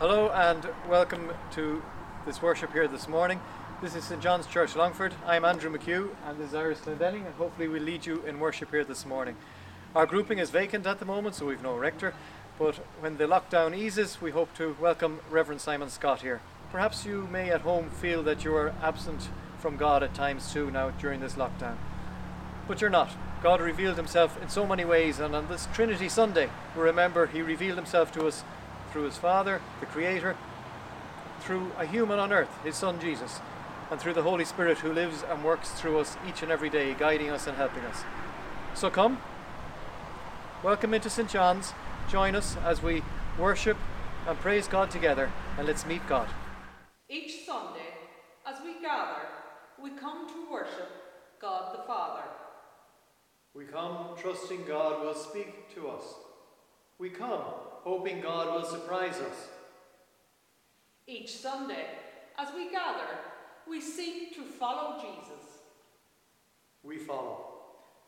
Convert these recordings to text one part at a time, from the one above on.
Hello and welcome to this worship here this morning. This is St John's Church Longford. I'm Andrew McHugh and this is Iris Glendenning and hopefully we'll lead you in worship here this morning. Our grouping is vacant at the moment so we've no rector, but when the lockdown eases we hope to welcome Reverend Simon Scott here. Perhaps you may at home feel that you are absent from God at times too now during this lockdown. But you're not. God revealed himself in so many ways and on this Trinity Sunday we remember he revealed himself to us through his Father, the Creator, through a human on earth, his Son Jesus, and through the Holy Spirit who lives and works through us each and every day, guiding us and helping us. So come, welcome into St. John's, join us as we worship and praise God together, and let's meet God. Each Sunday, as we gather, we come to worship God the Father. We come trusting God will speak to us. We come hoping God will surprise us. Each Sunday, as we gather, we seek to follow Jesus. We follow,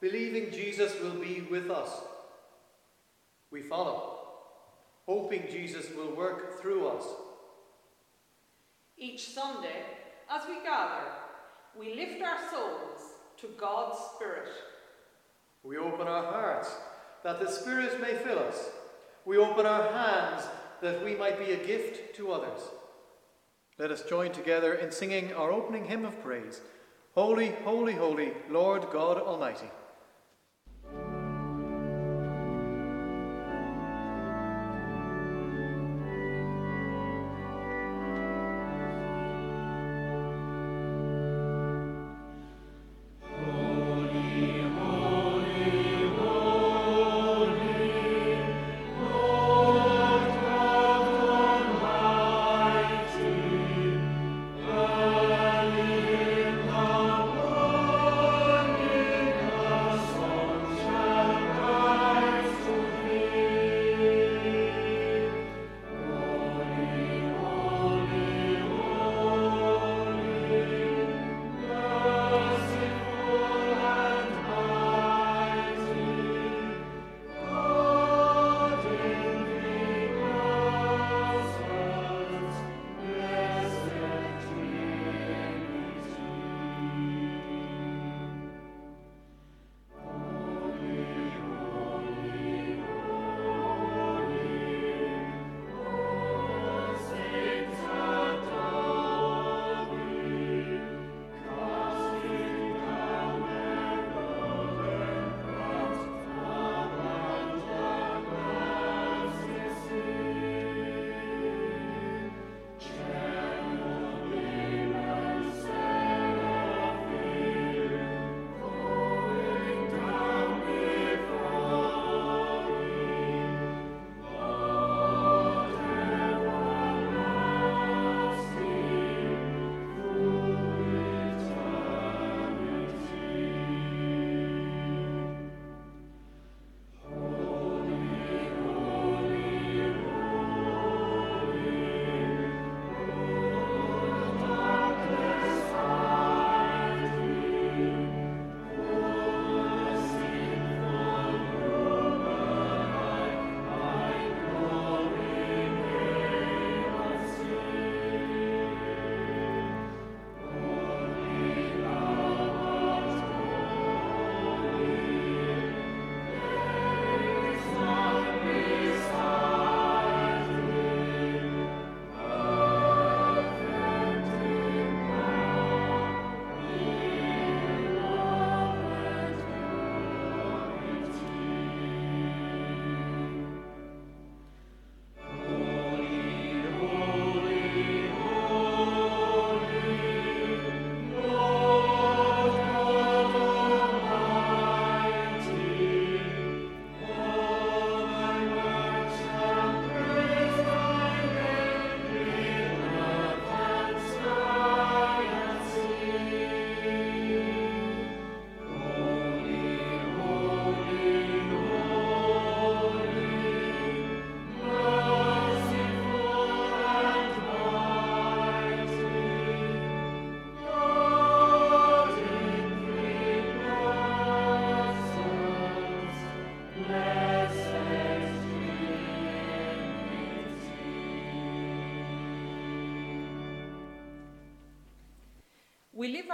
believing Jesus will be with us. We follow, hoping Jesus will work through us. Each Sunday, as we gather, we lift our souls to God's Spirit. We open our hearts that the Spirit may fill us we open our hands that we might be a gift to others. Let us join together in singing our opening hymn of praise Holy, holy, holy, Lord God Almighty.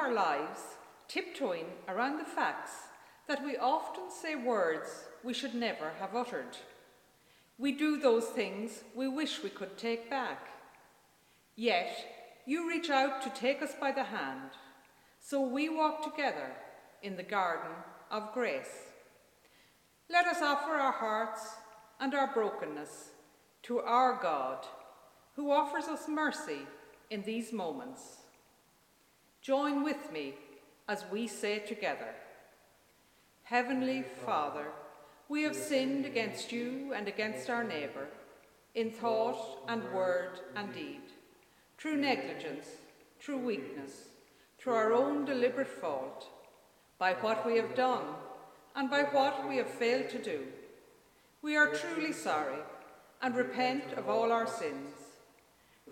Our lives tiptoeing around the facts that we often say words we should never have uttered. We do those things we wish we could take back. Yet, you reach out to take us by the hand, so we walk together in the garden of grace. Let us offer our hearts and our brokenness to our God, who offers us mercy in these moments. Join with me as we say together Heavenly Father, we have sinned against you and against our neighbour, in thought and word and deed, through negligence, through weakness, through our own deliberate fault, by what we have done and by what we have failed to do. We are truly sorry and repent of all our sins.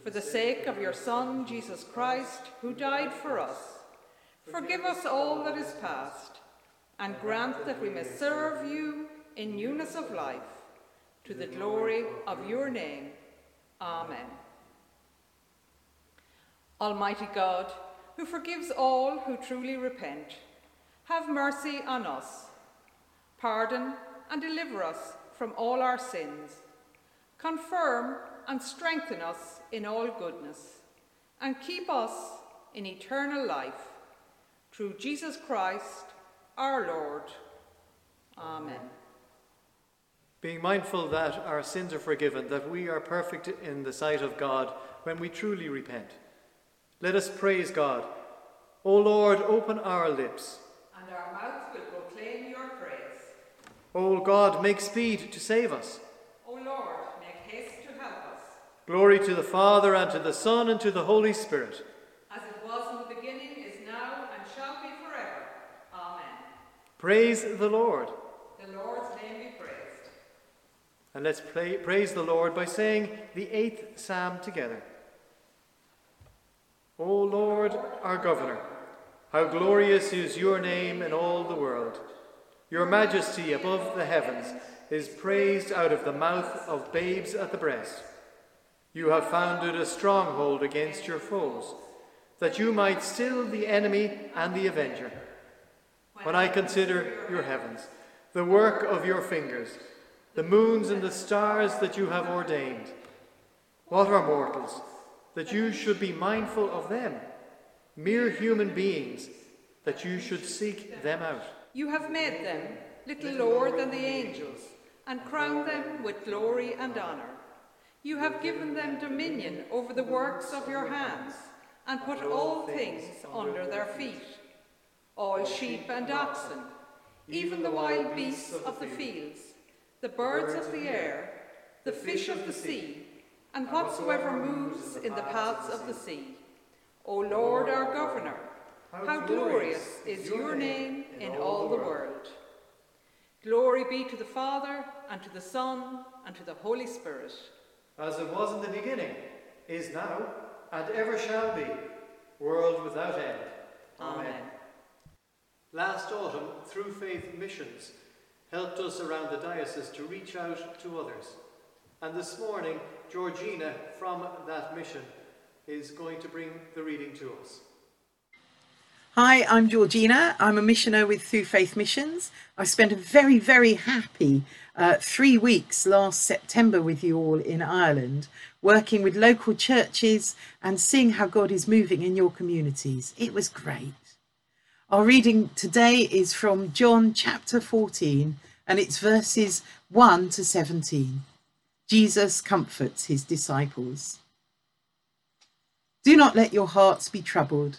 For the sake of your Son, Jesus Christ, who died for us, forgive us all that is past, and grant that we may serve you in newness of life, to the glory of your name. Amen. Almighty God, who forgives all who truly repent, have mercy on us. Pardon and deliver us from all our sins. Confirm and strengthen us in all goodness, and keep us in eternal life. Through Jesus Christ, our Lord. Amen. Being mindful that our sins are forgiven, that we are perfect in the sight of God when we truly repent. Let us praise God. O Lord, open our lips. And our mouths will proclaim your praise. O God, make speed to save us. O Lord, make haste to help us. Glory to the Father, and to the Son, and to the Holy Spirit. As it was in the beginning, is now, and shall be forever. Amen. Praise the Lord. The Lord's name be praised. And let's pray, praise the Lord by saying the eighth psalm together. O Lord, our governor, how glorious is your name in all the world. Your majesty above the heavens is praised out of the mouth of babes at the breast. You have founded a stronghold against your foes, that you might still the enemy and the avenger. When I consider your heavens, the work of your fingers, the moons and the stars that you have ordained, what are mortals that you should be mindful of them? Mere human beings that you should seek them out. You have made them little lower than the angels, and crowned them with glory and honour. You have given them dominion over the works of your hands, and put all things under their feet all sheep and oxen, even the wild beasts of the fields, the birds of the air, the fish of the sea, and whatsoever moves in the paths of the sea. O Lord our Governor, how glorious is your name in all the world. Glory be to the Father, and to the Son, and to the Holy Spirit. As it was in the beginning, is now, and ever shall be, world without end. Amen. Last autumn, Through Faith Missions helped us around the diocese to reach out to others. And this morning, Georgina from that mission is going to bring the reading to us. Hi, I'm Georgina. I'm a missioner with Through Faith Missions. I spent a very, very happy uh, three weeks last September with you all in Ireland, working with local churches and seeing how God is moving in your communities. It was great. Our reading today is from John chapter 14 and it's verses 1 to 17. Jesus comforts his disciples. Do not let your hearts be troubled.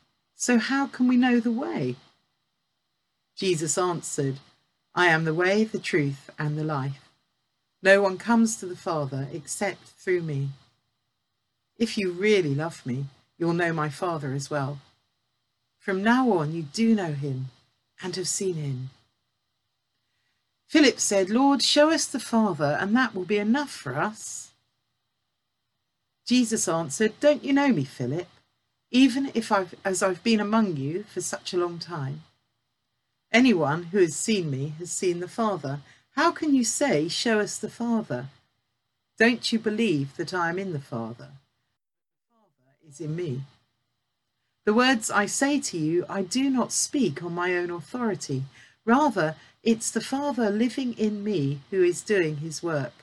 So how can we know the way? Jesus answered, I am the way, the truth, and the life. No one comes to the Father except through me. If you really love me, you'll know my Father as well. From now on, you do know him and have seen him. Philip said, Lord, show us the Father, and that will be enough for us. Jesus answered, Don't you know me, Philip, even if I've, as I've been among you for such a long time? Anyone who has seen me has seen the Father. How can you say, Show us the Father? Don't you believe that I am in the Father? The Father is in me. The words I say to you, I do not speak on my own authority. Rather, it's the Father living in me who is doing his work.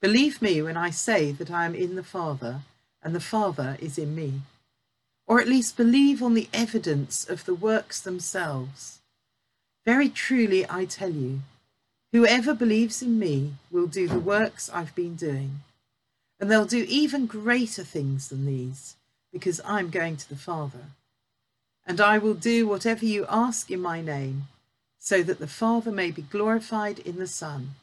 Believe me when I say that I am in the Father and the Father is in me. Or at least believe on the evidence of the works themselves. Very truly I tell you, whoever believes in me will do the works I've been doing, and they'll do even greater things than these, because I'm going to the Father. And I will do whatever you ask in my name, so that the Father may be glorified in the Son.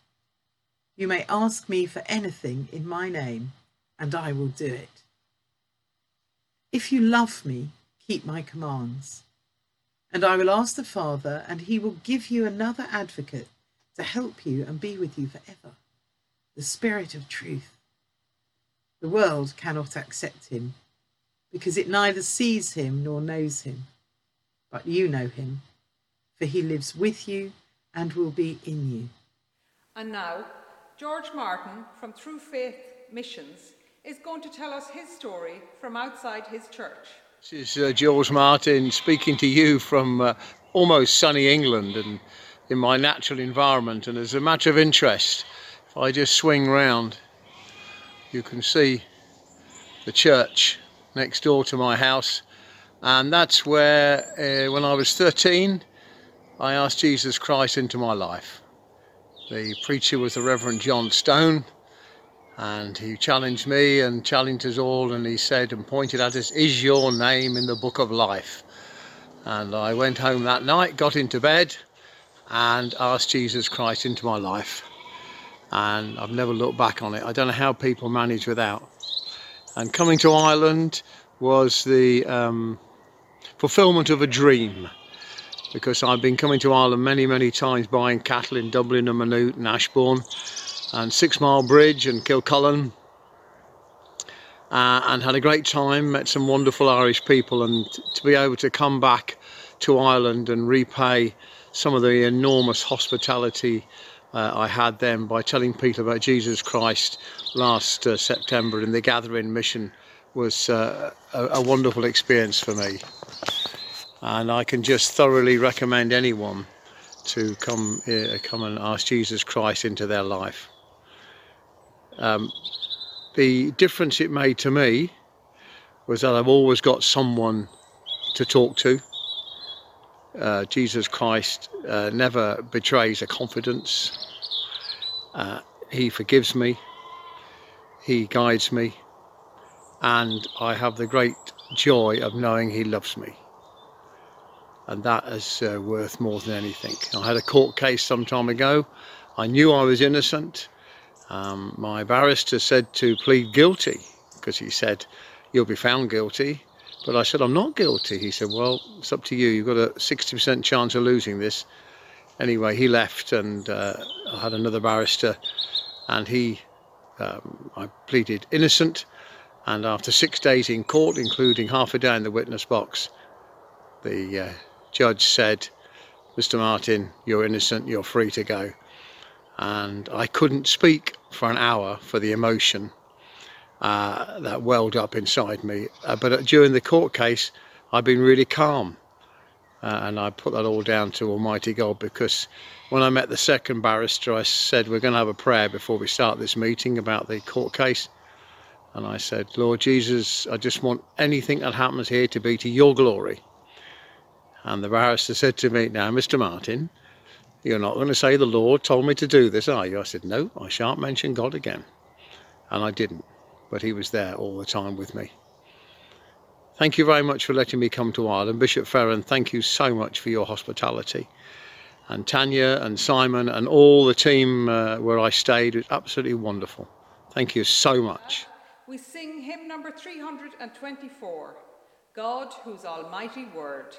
You may ask me for anything in my name, and I will do it. If you love me, keep my commands. And I will ask the Father, and he will give you another advocate to help you and be with you forever the Spirit of truth. The world cannot accept him because it neither sees him nor knows him. But you know him, for he lives with you and will be in you. And now, George Martin from Through Faith Missions is going to tell us his story from outside his church. This is uh, George Martin speaking to you from uh, almost sunny England and in my natural environment. And as a matter of interest, if I just swing round, you can see the church next door to my house. And that's where, uh, when I was 13, I asked Jesus Christ into my life. The preacher was the Reverend John Stone, and he challenged me and challenged us all and he said and pointed at us is your name in the book of life. And i went home that night got into bed and asked jesus christ into my life. And i've never looked back on it. I don't know how people manage without. And coming to ireland was the um, fulfillment of a dream. Because i've been coming to ireland many many times buying cattle in dublin and maynooth and ashbourne and Six Mile Bridge and Kilcullen uh, and had a great time, met some wonderful Irish people and to be able to come back to Ireland and repay some of the enormous hospitality uh, I had then by telling people about Jesus Christ last uh, September in the Gathering Mission was uh, a, a wonderful experience for me and I can just thoroughly recommend anyone to come uh, come and ask Jesus Christ into their life. Um, the difference it made to me was that I've always got someone to talk to. Uh, Jesus Christ uh, never betrays a confidence. Uh, he forgives me, He guides me, and I have the great joy of knowing He loves me. And that is uh, worth more than anything. I had a court case some time ago. I knew I was innocent. Um, my barrister said to plead guilty because he said, You'll be found guilty. But I said, I'm not guilty. He said, Well, it's up to you. You've got a 60% chance of losing this. Anyway, he left and uh, I had another barrister and he, um, I pleaded innocent. And after six days in court, including half a day in the witness box, the uh, judge said, Mr. Martin, you're innocent, you're free to go and I couldn't speak for an hour for the emotion uh, that welled up inside me. Uh, but during the court case, I've been really calm. Uh, and I put that all down to Almighty God because when I met the second barrister, I said, We're going to have a prayer before we start this meeting about the court case. And I said, Lord Jesus, I just want anything that happens here to be to your glory. And the barrister said to me, Now, Mr. Martin, you're not going to say the Lord told me to do this, are you? I said, No, I shan't mention God again. And I didn't, but He was there all the time with me. Thank you very much for letting me come to Ireland. Bishop Ferran, thank you so much for your hospitality. And Tanya and Simon and all the team uh, where I stayed was absolutely wonderful. Thank you so much. We sing hymn number 324 God, whose almighty word.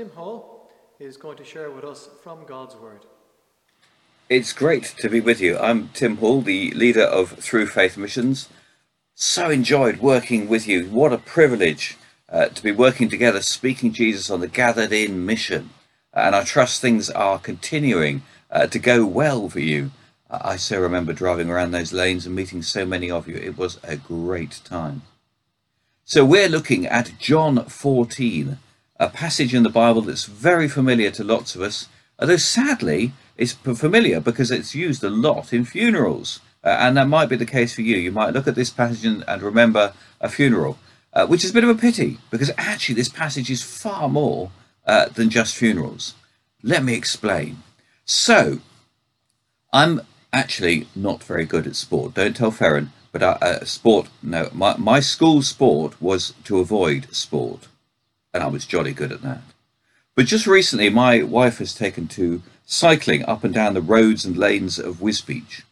Tim Hall is going to share with us from God's Word. It's great to be with you. I'm Tim Hall, the leader of Through Faith Missions. So enjoyed working with you. What a privilege uh, to be working together, speaking Jesus on the gathered in mission. And I trust things are continuing uh, to go well for you. I so remember driving around those lanes and meeting so many of you. It was a great time. So we're looking at John 14, a passage in the Bible that's very familiar to lots of us, although sadly it's familiar because it's used a lot in funerals. Uh, and that might be the case for you. You might look at this passage and, and remember a funeral, uh, which is a bit of a pity because actually this passage is far more uh, than just funerals. Let me explain. So, I'm actually not very good at sport. Don't tell Ferran, but uh, sport, no, my, my school sport was to avoid sport and I was jolly good at that. But just recently, my wife has taken to cycling up and down the roads and lanes of Wisbech.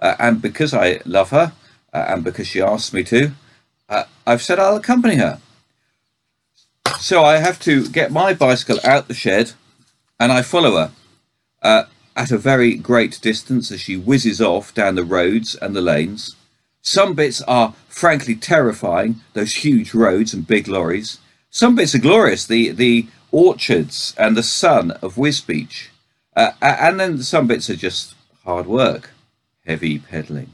Uh, and because I love her, uh, and because she asked me to, uh, I've said I'll accompany her. So I have to get my bicycle out the shed and I follow her uh, at a very great distance as she whizzes off down the roads and the lanes. Some bits are frankly terrifying, those huge roads and big lorries. Some bits are glorious, the the orchards and the sun of Wisbech, uh, and then some bits are just hard work, heavy pedaling.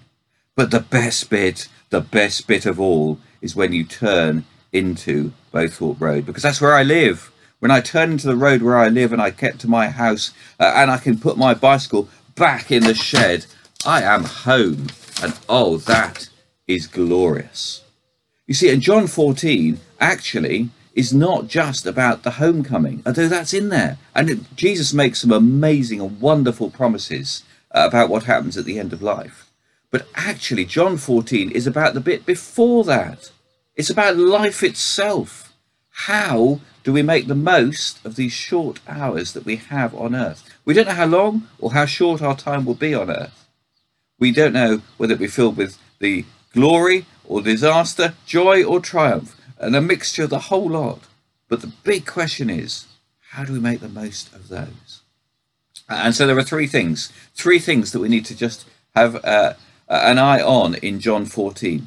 But the best bit, the best bit of all, is when you turn into Bowthorpe Road because that's where I live. When I turn into the road where I live and I get to my house uh, and I can put my bicycle back in the shed, I am home. And oh, that is glorious. You see, in John 14, actually, is not just about the homecoming, although that's in there. And it, Jesus makes some amazing and wonderful promises uh, about what happens at the end of life. But actually, John 14 is about the bit before that. It's about life itself. How do we make the most of these short hours that we have on earth? We don't know how long or how short our time will be on earth. We don't know whether it will be filled with the glory or disaster, joy or triumph and a mixture of the whole lot. But the big question is, how do we make the most of those? And so there are three things, three things that we need to just have uh, an eye on in John 14.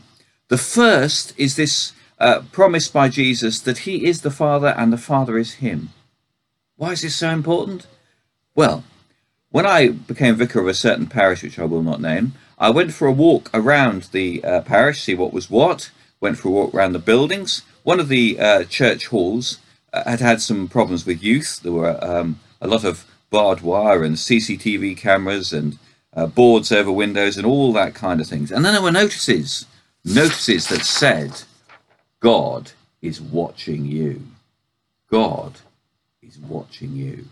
The first is this uh, promise by Jesus that he is the Father and the Father is him. Why is this so important? Well, when I became vicar of a certain parish, which I will not name, I went for a walk around the uh, parish, see what was what, went for a walk around the buildings. One of the uh, church halls uh, had had some problems with youth. There were um, a lot of barbed wire and CCTV cameras and uh, boards over windows and all that kind of things. And then there were notices, notices that said, God is watching you. God is watching you.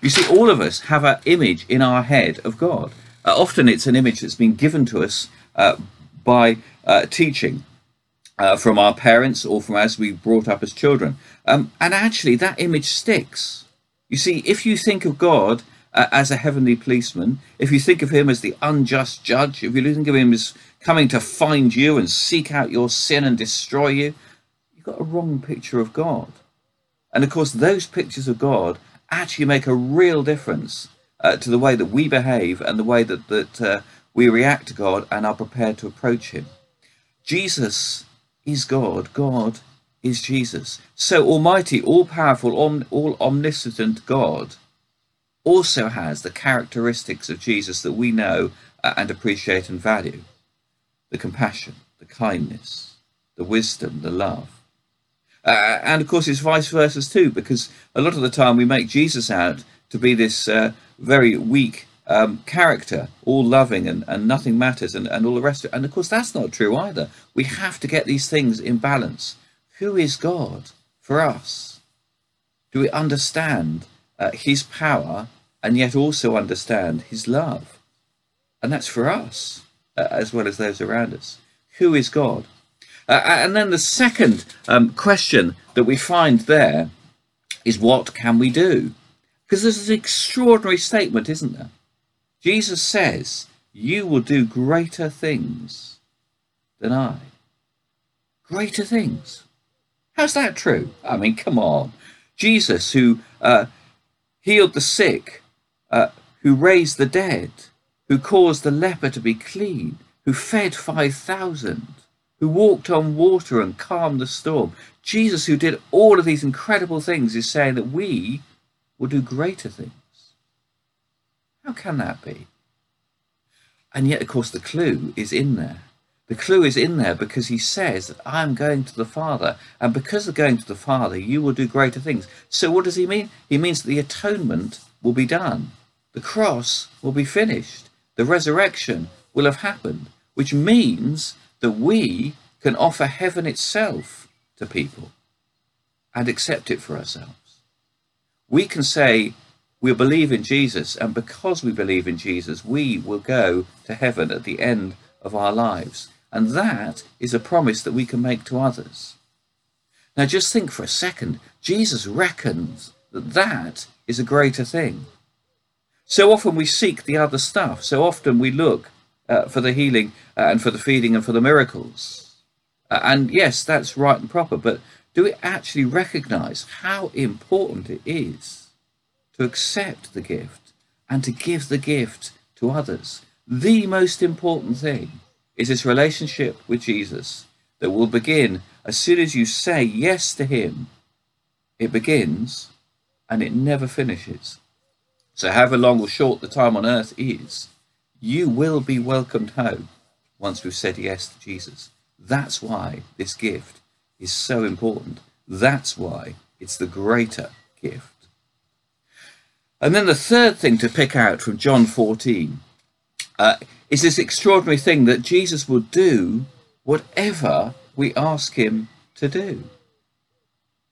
You see, all of us have an image in our head of God. Uh, often it's an image that's been given to us uh, by uh, teaching uh, from our parents or from as we brought up as children. Um, and actually, that image sticks. You see, if you think of God uh, as a heavenly policeman, if you think of him as the unjust judge, if you think of him as coming to find you and seek out your sin and destroy you, you've got a wrong picture of God. And of course, those pictures of God actually make a real difference uh, to the way that we behave and the way that, that uh, we react to God and are prepared to approach Him. Jesus is God. God is Jesus. So, Almighty, all powerful, om- all omniscient God also has the characteristics of Jesus that we know uh, and appreciate and value the compassion, the kindness, the wisdom, the love. Uh, and of course, it's vice versa too, because a lot of the time we make Jesus out to be this uh, very weak um, character, all loving and, and nothing matters, and, and all the rest of it. And of course, that's not true either. We have to get these things in balance. Who is God for us? Do we understand uh, His power and yet also understand His love? And that's for us uh, as well as those around us. Who is God? Uh, and then the second um, question that we find there is what can we do? Because there's an extraordinary statement, isn't there? Jesus says, You will do greater things than I. Greater things. How's that true? I mean, come on. Jesus, who uh, healed the sick, uh, who raised the dead, who caused the leper to be clean, who fed 5,000, who walked on water and calmed the storm. Jesus, who did all of these incredible things, is saying that we will do greater things. How can that be? And yet, of course, the clue is in there. The clue is in there because he says that I'm going to the Father, and because of going to the Father, you will do greater things. So, what does he mean? He means that the atonement will be done, the cross will be finished, the resurrection will have happened, which means that we can offer heaven itself to people and accept it for ourselves. We can say, we believe in Jesus, and because we believe in Jesus, we will go to heaven at the end of our lives. And that is a promise that we can make to others. Now, just think for a second Jesus reckons that that is a greater thing. So often we seek the other stuff, so often we look uh, for the healing uh, and for the feeding and for the miracles. Uh, and yes, that's right and proper, but do we actually recognize how important it is to accept the gift and to give the gift to others? The most important thing is this relationship with Jesus that will begin as soon as you say yes to Him. It begins and it never finishes. So, however long or short the time on earth is, you will be welcomed home once we've said yes to Jesus. That's why this gift is so important. That's why it's the greater gift. And then the third thing to pick out from John 14 uh, is this extraordinary thing that Jesus will do whatever we ask him to do.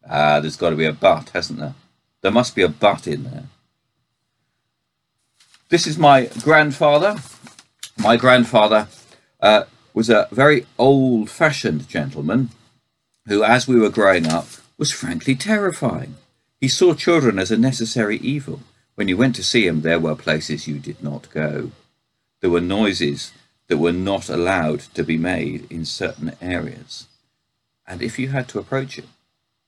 Ah, there's got to be a but, hasn't there? There must be a but in there. This is my grandfather. My grandfather uh, was a very old fashioned gentleman who, as we were growing up, was frankly terrifying. He saw children as a necessary evil. When you went to see him, there were places you did not go. There were noises that were not allowed to be made in certain areas. And if you had to approach him,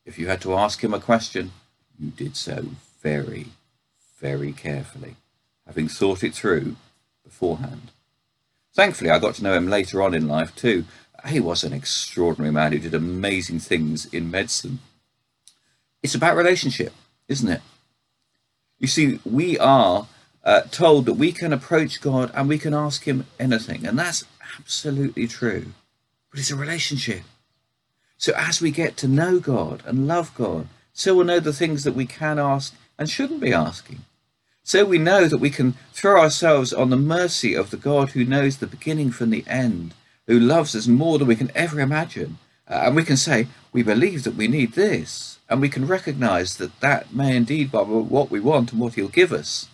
if you had to ask him a question, you did so very, very carefully, having thought it through beforehand. Thankfully, I got to know him later on in life too. He was an extraordinary man who did amazing things in medicine. It's about relationship, isn't it? You see, we are uh, told that we can approach God and we can ask Him anything, and that's absolutely true. But it's a relationship. So as we get to know God and love God, so we'll know the things that we can ask and shouldn't be asking. So we know that we can throw ourselves on the mercy of the God who knows the beginning from the end, who loves us more than we can ever imagine. Uh, and we can say, we believe that we need this, and we can recognize that that may indeed be what we want and what he'll give us.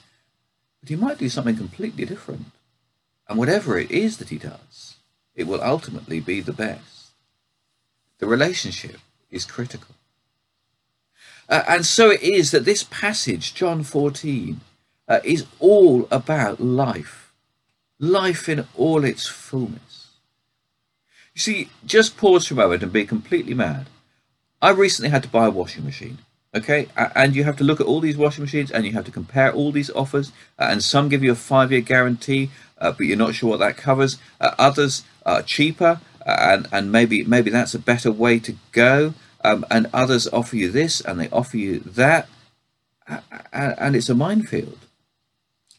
But he might do something completely different. And whatever it is that he does, it will ultimately be the best. The relationship is critical. Uh, and so it is that this passage, John 14, uh, is all about life, life in all its fullness. You see, just pause for a moment and be completely mad. I recently had to buy a washing machine. Okay, and you have to look at all these washing machines and you have to compare all these offers. Uh, and some give you a five year guarantee, uh, but you're not sure what that covers. Uh, others are cheaper, uh, and, and maybe maybe that's a better way to go. Um, and others offer you this and they offer you that, and it's a minefield.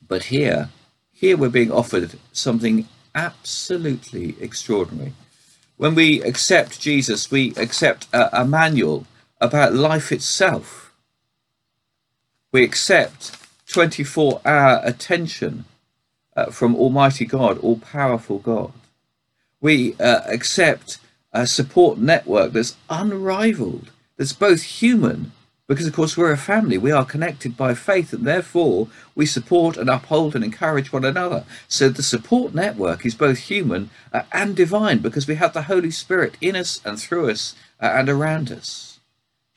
But here, here we're being offered something absolutely extraordinary. When we accept Jesus, we accept a, a manual about life itself. We accept 24 hour attention uh, from Almighty God, all powerful God. We uh, accept a support network that's unrivaled, that's both human because, of course, we're a family. We are connected by faith, and therefore we support and uphold and encourage one another. So the support network is both human uh, and divine because we have the Holy Spirit in us and through us uh, and around us.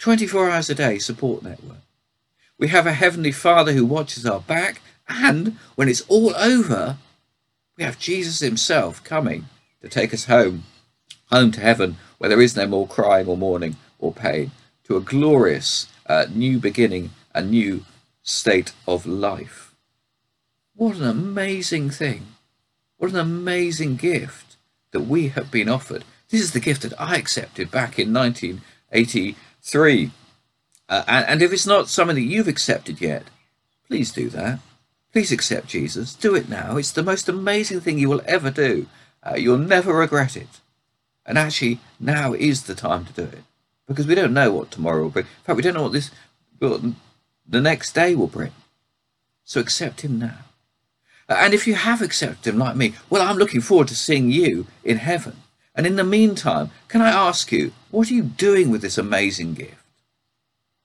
24 hours a day support network. We have a Heavenly Father who watches our back, and when it's all over, we have Jesus Himself coming to take us home, home to heaven, where there is no more crying or mourning or pain, to a glorious a new beginning, a new state of life. What an amazing thing. What an amazing gift that we have been offered. This is the gift that I accepted back in 1983. Uh, and, and if it's not something that you've accepted yet, please do that. Please accept Jesus. Do it now. It's the most amazing thing you will ever do. Uh, you'll never regret it. And actually, now is the time to do it because we don't know what tomorrow will bring. In fact, we don't know what this what the next day will bring. So accept him now. And if you have accepted him like me, well, I'm looking forward to seeing you in heaven. And in the meantime, can I ask you, what are you doing with this amazing gift?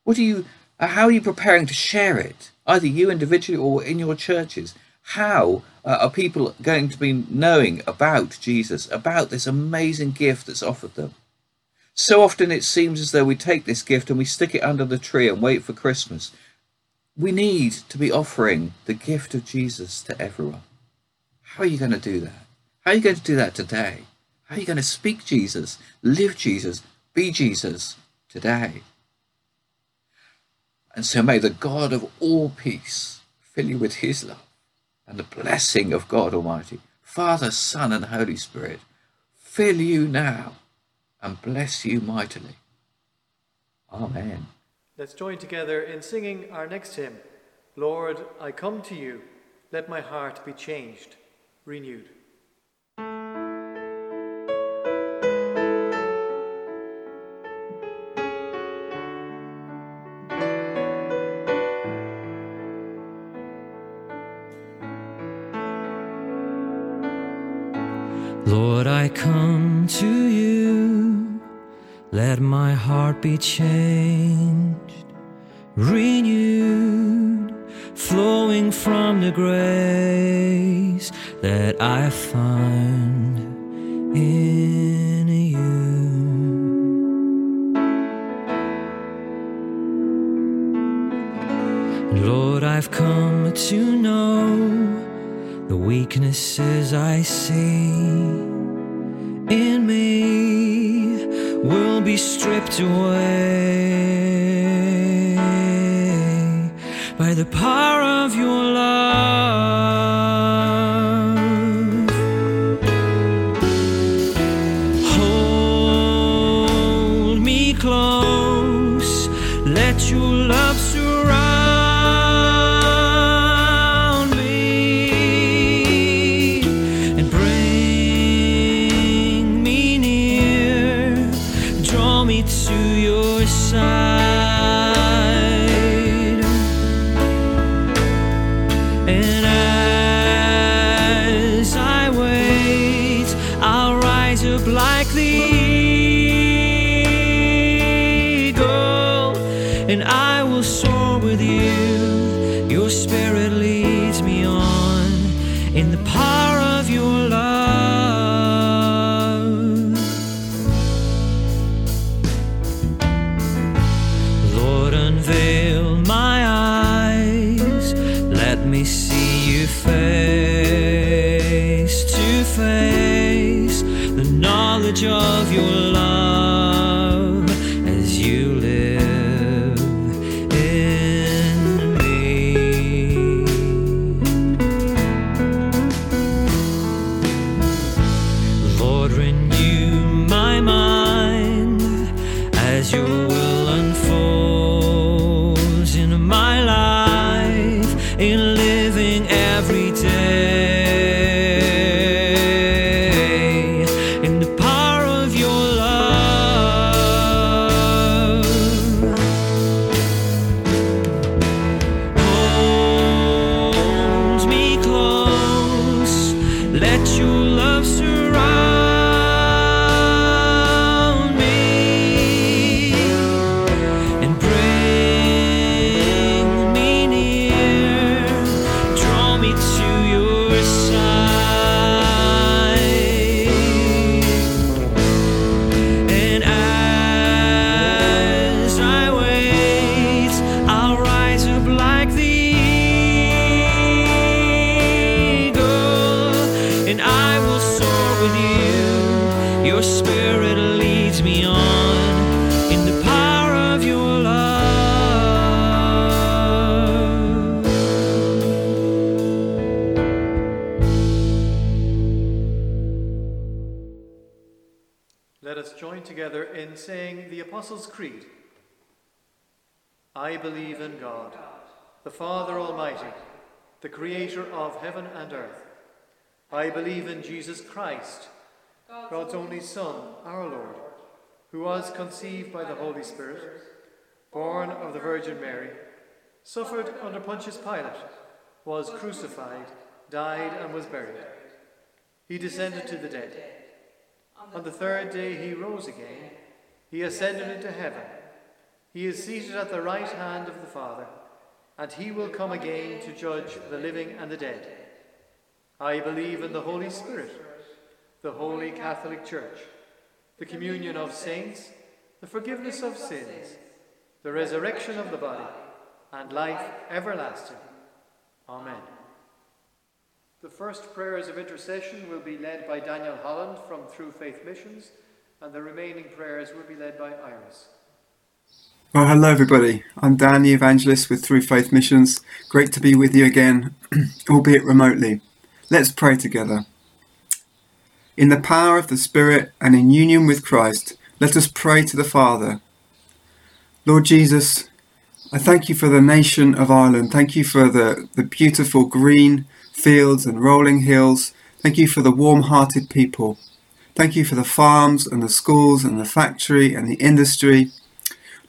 What are you, uh, how are you preparing to share it, either you individually or in your churches? How uh, are people going to be knowing about Jesus, about this amazing gift that's offered them? So often it seems as though we take this gift and we stick it under the tree and wait for Christmas. We need to be offering the gift of Jesus to everyone. How are you going to do that? How are you going to do that today? How are you going to speak Jesus, live Jesus, be Jesus today? And so may the God of all peace fill you with his love and the blessing of God Almighty, Father, Son, and Holy Spirit, fill you now and bless you mightily. Amen. Let's join together in singing our next hymn Lord, I come to you, let my heart be changed, renewed. Lord, I come to you. Let my heart be changed, renewed, flowing from the grace that I find in you. Lord, I've come to know the weaknesses I see in me will be stripped away. by the power of your love. God, the Father Almighty, the Creator of heaven and earth. I believe in Jesus Christ, God's only Son, our Lord, who was conceived by the Holy Spirit, born of the Virgin Mary, suffered under Pontius Pilate, was crucified, died, and was buried. He descended to the dead. On the third day he rose again. He ascended into heaven. He is seated at the right hand of the Father, and he will come again to judge the living and the dead. I believe in the Holy Spirit, the holy Catholic Church, the communion of saints, the forgiveness of sins, the resurrection of the body, and life everlasting. Amen. The first prayers of intercession will be led by Daniel Holland from Through Faith Missions, and the remaining prayers will be led by Iris. Well, hello everybody. I'm Dan, the evangelist with Through Faith Missions. Great to be with you again, albeit remotely. Let's pray together. In the power of the Spirit and in union with Christ, let us pray to the Father. Lord Jesus, I thank you for the nation of Ireland. Thank you for the, the beautiful green fields and rolling hills. Thank you for the warm hearted people. Thank you for the farms and the schools and the factory and the industry.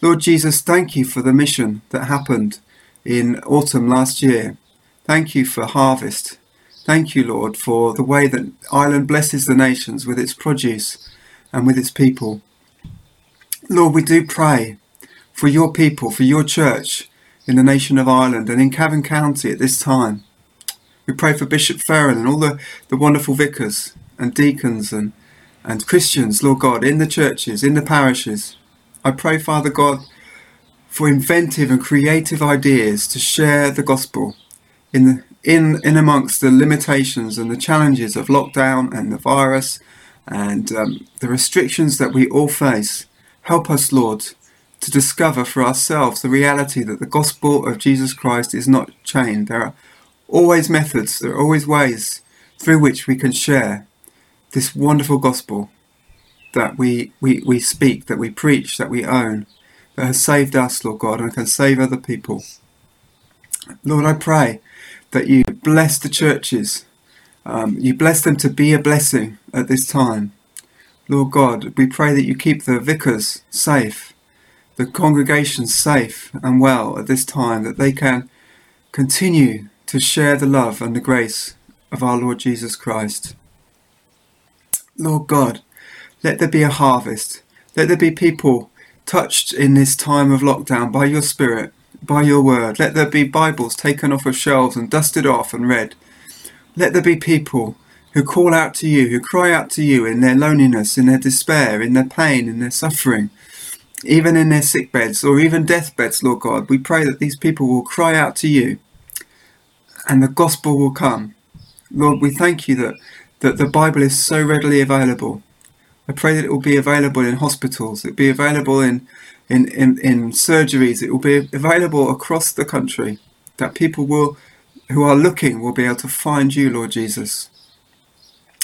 Lord Jesus, thank you for the mission that happened in autumn last year. Thank you for harvest. Thank you, Lord, for the way that Ireland blesses the nations with its produce and with its people. Lord, we do pray for your people, for your church in the nation of Ireland and in Cavan County at this time. We pray for Bishop Ferran and all the, the wonderful vicars and deacons and, and Christians, Lord God, in the churches, in the parishes. I pray, Father God, for inventive and creative ideas to share the gospel in the, in in amongst the limitations and the challenges of lockdown and the virus and um, the restrictions that we all face. Help us, Lord, to discover for ourselves the reality that the gospel of Jesus Christ is not chained. There are always methods, there are always ways through which we can share this wonderful gospel that we, we, we speak, that we preach, that we own, that has saved us, Lord God, and can save other people. Lord, I pray that you bless the churches, um, you bless them to be a blessing at this time. Lord God, we pray that you keep the vicars safe, the congregations safe and well at this time, that they can continue to share the love and the grace of our Lord Jesus Christ. Lord God, let there be a harvest. Let there be people touched in this time of lockdown by your Spirit, by your word. Let there be Bibles taken off of shelves and dusted off and read. Let there be people who call out to you, who cry out to you in their loneliness, in their despair, in their pain, in their suffering, even in their sick beds or even deathbeds, Lord God. We pray that these people will cry out to you and the gospel will come. Lord, we thank you that, that the Bible is so readily available. I pray that it will be available in hospitals, it will be available in, in, in, in surgeries, it will be available across the country, that people will who are looking will be able to find you, Lord Jesus.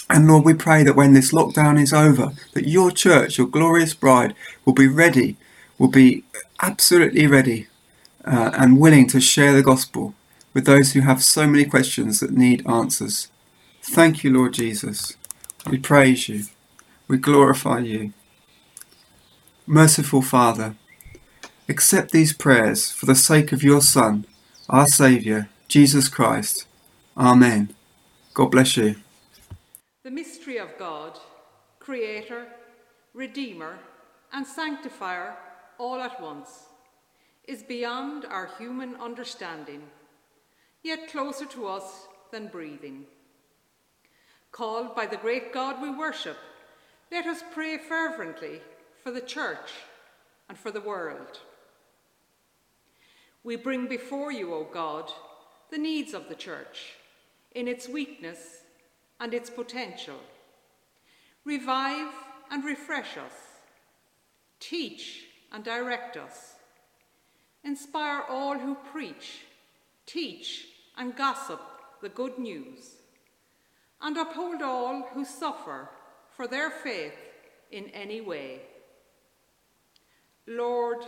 And Lord, we pray that when this lockdown is over, that your church, your glorious bride, will be ready, will be absolutely ready uh, and willing to share the gospel with those who have so many questions that need answers. Thank you, Lord Jesus. We praise you. We glorify you. Merciful Father, accept these prayers for the sake of your Son, our Saviour, Jesus Christ. Amen. God bless you. The mystery of God, Creator, Redeemer, and Sanctifier all at once, is beyond our human understanding, yet closer to us than breathing. Called by the great God we worship, let us pray fervently for the Church and for the world. We bring before you, O God, the needs of the Church in its weakness and its potential. Revive and refresh us. Teach and direct us. Inspire all who preach, teach, and gossip the good news. And uphold all who suffer for their faith in any way. Lord,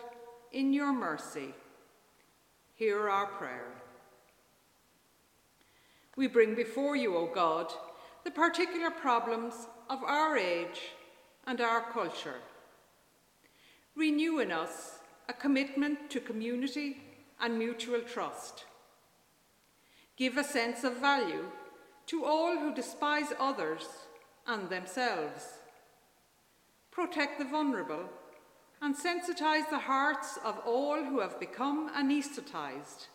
in your mercy, hear our prayer. We bring before you, O God, the particular problems of our age and our culture. Renew in us a commitment to community and mutual trust. Give a sense of value to all who despise others and themselves. Protect the vulnerable and sensitize the hearts of all who have become anesthetized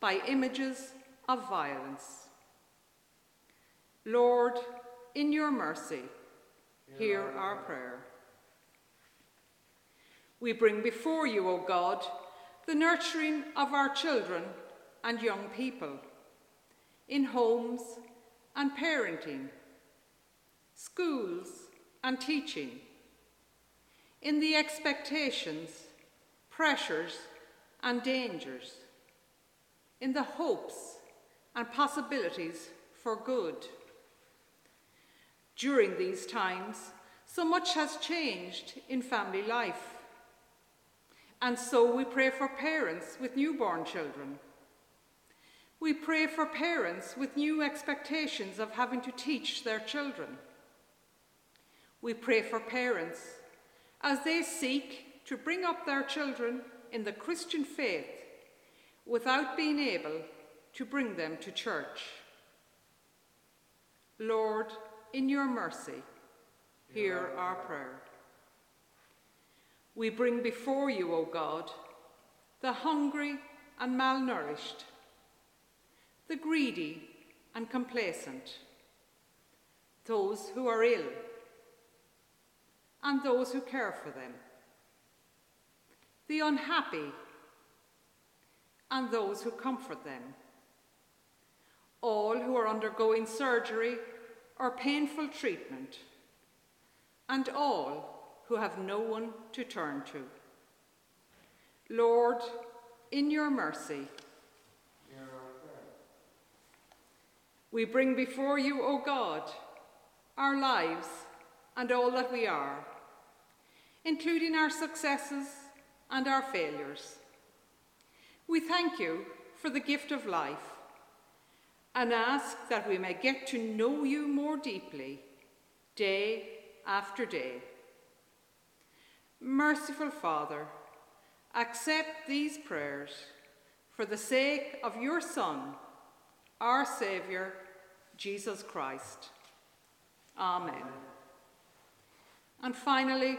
by images of violence. Lord, in your mercy, hear our prayer. We bring before you, O God, the nurturing of our children and young people in homes and parenting, schools and teaching, in the expectations, pressures, and dangers, in the hopes and possibilities for good. During these times, so much has changed in family life. And so we pray for parents with newborn children. We pray for parents with new expectations of having to teach their children. We pray for parents as they seek to bring up their children in the Christian faith without being able to bring them to church. Lord, in your mercy, hear our prayer. We bring before you, O God, the hungry and malnourished, the greedy and complacent, those who are ill, and those who care for them, the unhappy, and those who comfort them, all who are undergoing surgery or painful treatment, and all who have no one to turn to. Lord, in your mercy, we bring before you, O God, our lives and all that we are, including our successes and our failures. We thank you for the gift of life and ask that we may get to know you more deeply day after day. Merciful Father, accept these prayers for the sake of your Son, our Saviour, Jesus Christ. Amen. And finally,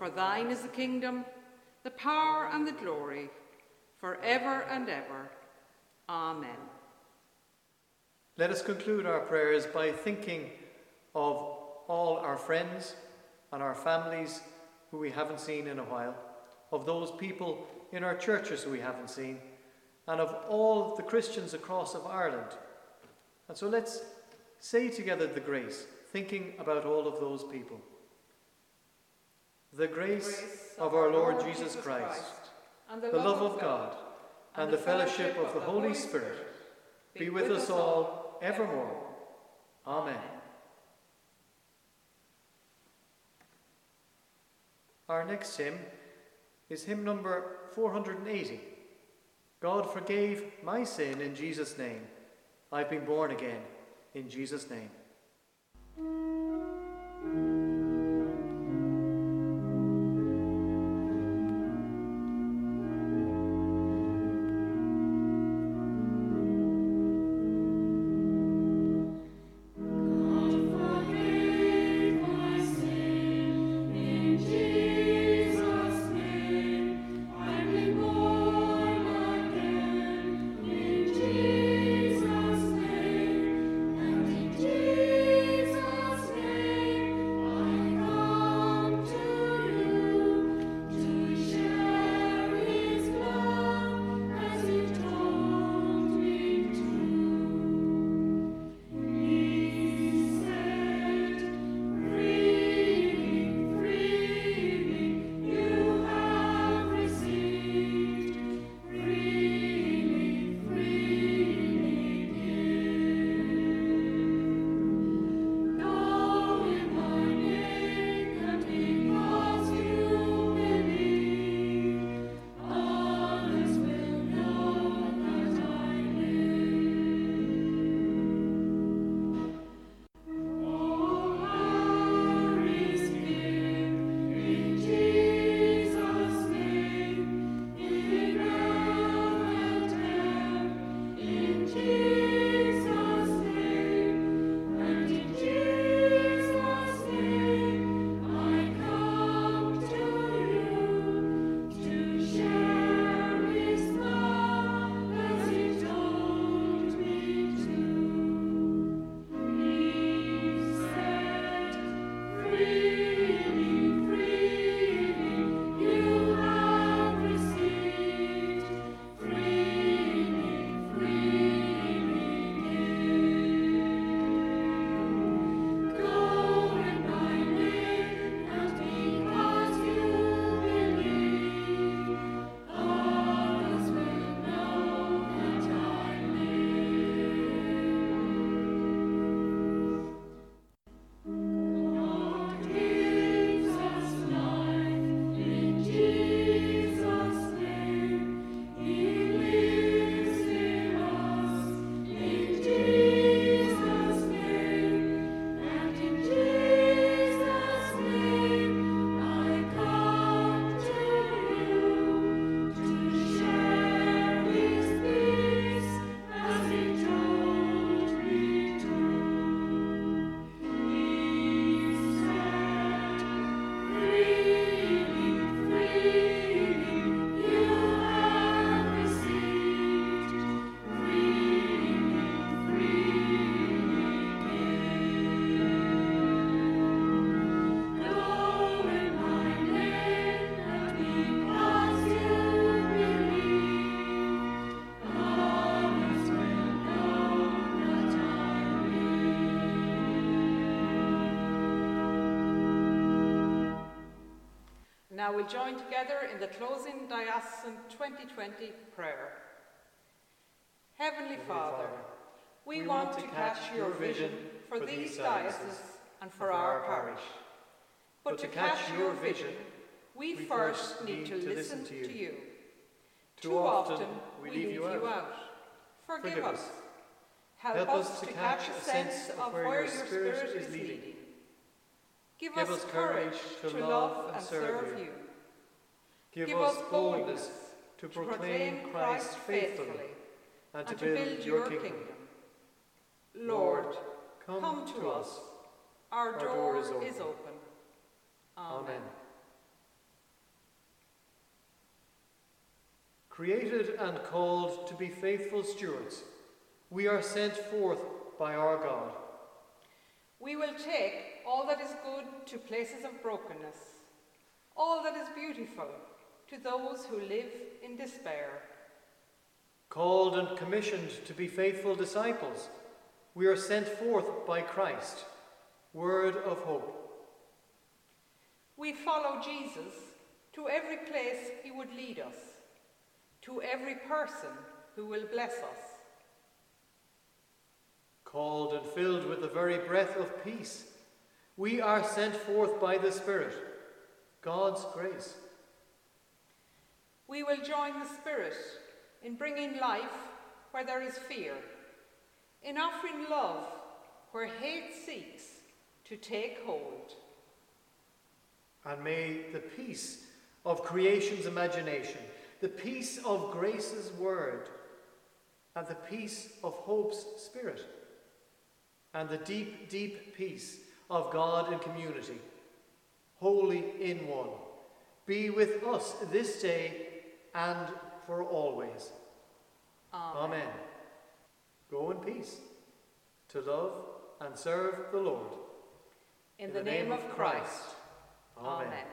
For thine is the kingdom, the power, and the glory, for ever and ever. Amen. Let us conclude our prayers by thinking of all our friends and our families who we haven't seen in a while, of those people in our churches who we haven't seen, and of all the Christians across of Ireland. And so let's say together the grace, thinking about all of those people. The grace of our Lord Jesus Christ, the love of God, and the fellowship of the Holy Spirit be with us all evermore. Amen. Our next hymn is hymn number 480. God forgave my sin in Jesus' name. I've been born again in Jesus' name. We'll join together in the closing diocesan 2020 prayer. Heavenly Father, we want to catch your vision for these dioceses and for our parish. But to catch your vision, we first need to listen to you. Too often we leave you out. Forgive us. Help us to catch a sense of where your Spirit is leading. Give us courage to love and serve you. Give us boldness to proclaim Christ faithfully and to build your kingdom. Lord, come to us. Our door is open. Amen. Created and called to be faithful stewards, we are sent forth by our God. We will take all that is good to places of brokenness, all that is beautiful to those who live in despair. Called and commissioned to be faithful disciples, we are sent forth by Christ, word of hope. We follow Jesus to every place he would lead us, to every person who will bless us. Called and filled with the very breath of peace, we are sent forth by the Spirit, God's grace. We will join the Spirit in bringing life where there is fear, in offering love where hate seeks to take hold. And may the peace of creation's imagination, the peace of grace's word, and the peace of hope's spirit, and the deep, deep peace of God and community, holy in one, be with us this day and for always. Amen. Amen. Go in peace to love and serve the Lord. In, the, name, of Christ. Amen. Amen.